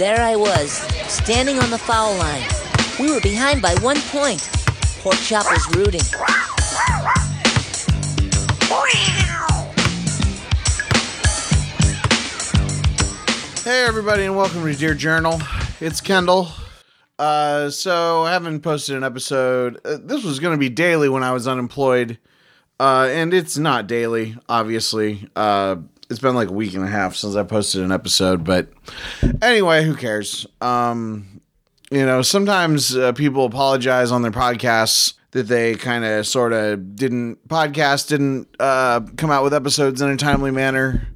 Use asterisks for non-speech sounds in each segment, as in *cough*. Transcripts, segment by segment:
There I was, standing on the foul line. We were behind by one point. Pork Chop was rooting. Hey, everybody, and welcome to Dear Journal. It's Kendall. Uh, so I haven't posted an episode. Uh, this was going to be daily when I was unemployed, uh, and it's not daily, obviously. It's been like a week and a half since I posted an episode, but anyway, who cares? Um, you know, sometimes uh, people apologize on their podcasts that they kind of sort of didn't podcast didn't uh, come out with episodes in a timely manner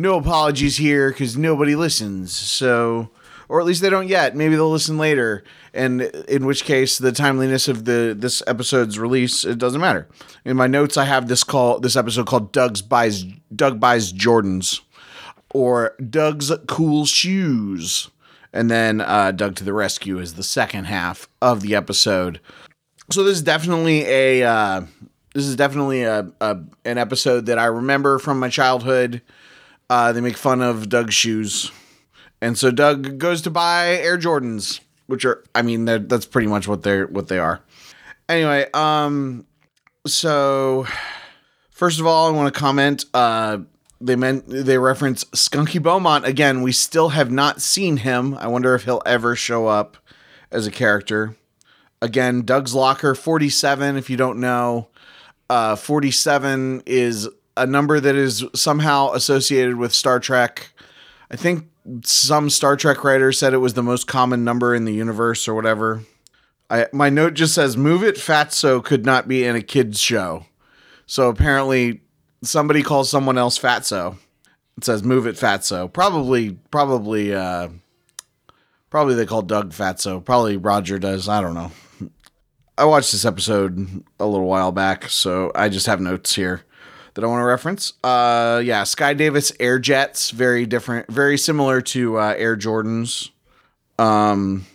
no apologies here because nobody listens. So, or at least they don't yet. Maybe they'll listen later, and in which case, the timeliness of the this episode's release it doesn't matter. In my notes, I have this call this episode called Doug's buys Doug buys Jordans, or Doug's cool shoes, and then uh, Doug to the rescue is the second half of the episode. So this is definitely a uh, this is definitely a, a an episode that I remember from my childhood. Uh, they make fun of Doug's shoes, and so Doug goes to buy Air Jordans, which are, I mean that's pretty much what they're what they are. Anyway, um, so first of all, I want to comment. Uh, they meant they reference Skunky Beaumont again. We still have not seen him. I wonder if he'll ever show up as a character. Again, Doug's Locker 47, if you don't know. Uh, 47 is a number that is somehow associated with Star Trek. I think some Star Trek writer said it was the most common number in the universe or whatever. I, my note just says, Move It Fatso could not be in a kid's show. So apparently somebody calls someone else Fatso. It says, Move It Fatso. Probably, probably, uh, probably they call Doug Fatso. Probably Roger does. I don't know. *laughs* I watched this episode a little while back, so I just have notes here that I want to reference. Uh, yeah, Sky Davis Air Jets, very different, very similar to uh, Air Jordans. Um,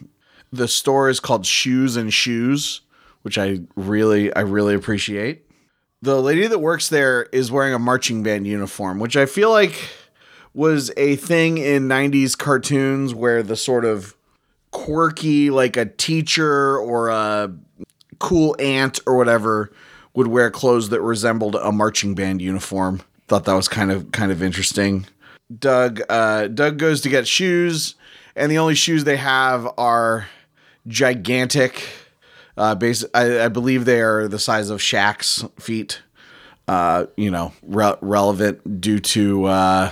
the store is called Shoes and Shoes, which I really, I really appreciate. The lady that works there is wearing a marching band uniform, which I feel like was a thing in 90s cartoons where the sort of quirky, like a teacher or a cool aunt or whatever would wear clothes that resembled a marching band uniform. Thought that was kind of kind of interesting. Doug uh, Doug goes to get shoes, and the only shoes they have are gigantic. Uh, base, I, I believe they are the size of Shaq's feet. Uh, you know, re- relevant due to uh,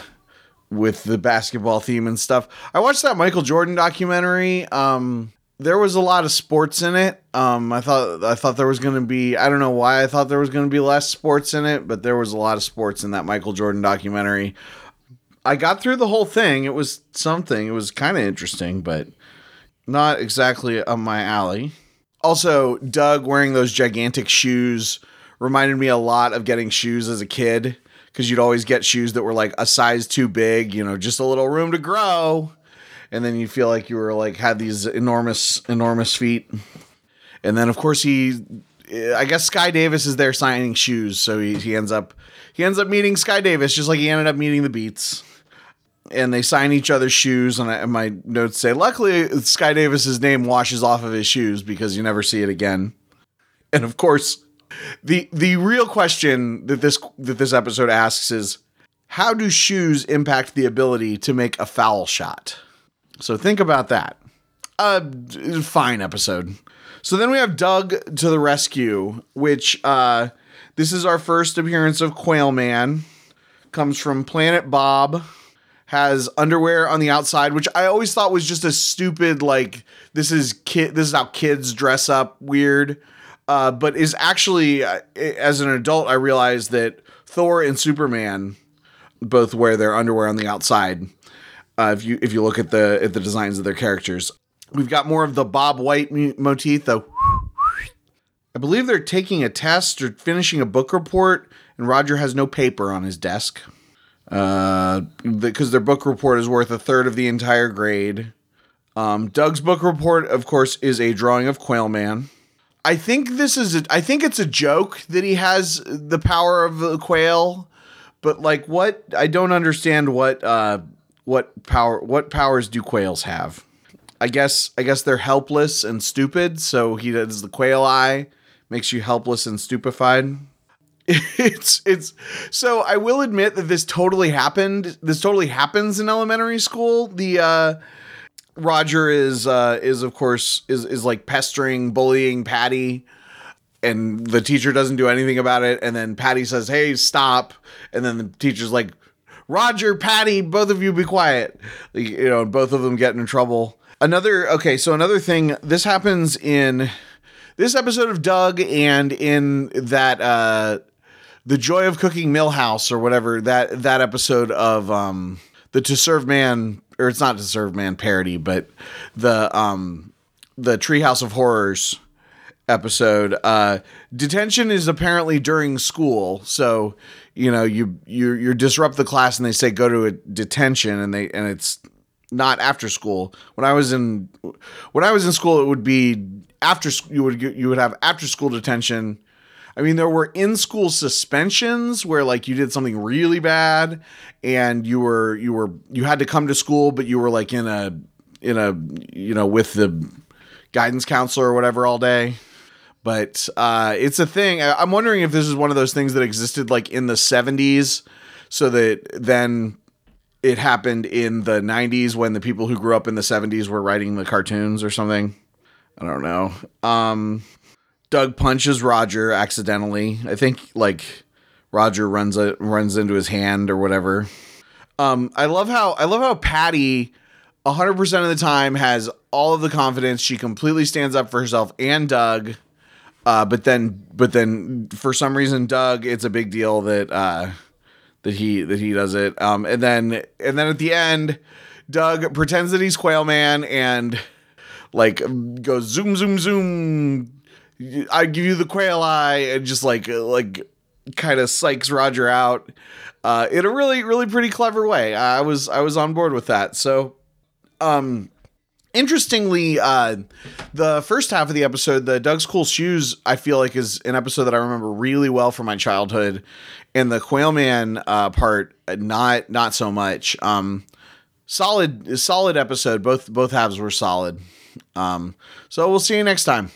with the basketball theme and stuff. I watched that Michael Jordan documentary. Um, there was a lot of sports in it. Um, I thought I thought there was going to be I don't know why I thought there was going to be less sports in it, but there was a lot of sports in that Michael Jordan documentary. I got through the whole thing. It was something. It was kind of interesting, but not exactly up my alley. Also, Doug wearing those gigantic shoes reminded me a lot of getting shoes as a kid because you'd always get shoes that were like a size too big, you know, just a little room to grow and then you feel like you were like had these enormous enormous feet. And then of course he eh, i guess sky davis is there signing shoes. So he, he ends up he ends up meeting sky davis just like he ended up meeting the Beets. And they sign each other's shoes. And, I, and my notes say luckily sky davis's name washes off of his shoes because you never see it again. And of course the the real question that this that this episode asks is how do shoes impact the ability to make a foul shot so think about that. Uh, fine episode. So then we have Doug to the rescue, which uh, this is our first appearance of Quail Man. Comes from Planet Bob. Has underwear on the outside, which I always thought was just a stupid like this is kid. This is how kids dress up. Weird. Uh, but is actually uh, as an adult, I realized that Thor and Superman both wear their underwear on the outside uh, if you if you look at the at the designs of their characters. We've got more of the Bob White motif, though. I believe they're taking a test or finishing a book report, and Roger has no paper on his desk. Uh, because their book report is worth a third of the entire grade. Um, Doug's book report, of course, is a drawing of Quail Man. I think this is a, I think it's a joke that he has the power of the quail, but like what I don't understand what uh what power what powers do quails have? I guess I guess they're helpless and stupid. So he does the quail eye, makes you helpless and stupefied. *laughs* It's it's so I will admit that this totally happened. This totally happens in elementary school. The uh Roger is uh is of course is is like pestering, bullying Patty and the teacher doesn't do anything about it and then Patty says, "Hey, stop." And then the teacher's like, "Roger, Patty, both of you be quiet." You know, both of them get in trouble. Another okay, so another thing this happens in this episode of Doug and in that uh the joy of cooking millhouse or whatever that that episode of um the to serve man or it's not to serve man parody but the um the treehouse of horrors episode uh detention is apparently during school so you know you you you disrupt the class and they say go to a detention and they and it's not after school when i was in when i was in school it would be after you would you would have after school detention I mean, there were in school suspensions where like you did something really bad and you were you were you had to come to school, but you were like in a in a you know with the guidance counselor or whatever all day. But uh, it's a thing. I- I'm wondering if this is one of those things that existed like in the 70s, so that then it happened in the 90s when the people who grew up in the 70s were writing the cartoons or something. I don't know. Um, Doug punches Roger accidentally. I think like Roger runs a, runs into his hand or whatever. Um, I love how I love how Patty 100% of the time has all of the confidence. She completely stands up for herself and Doug. Uh, but then but then for some reason Doug it's a big deal that uh that he that he does it. Um and then and then at the end Doug pretends that he's Quail Man and like goes zoom zoom zoom I give you the quail eye and just like like kind of psychs Roger out uh, in a really really pretty clever way. I was I was on board with that. So um interestingly uh the first half of the episode the Doug's cool shoes I feel like is an episode that I remember really well from my childhood and the Quailman uh part not not so much. Um solid solid episode both both halves were solid. Um so we'll see you next time.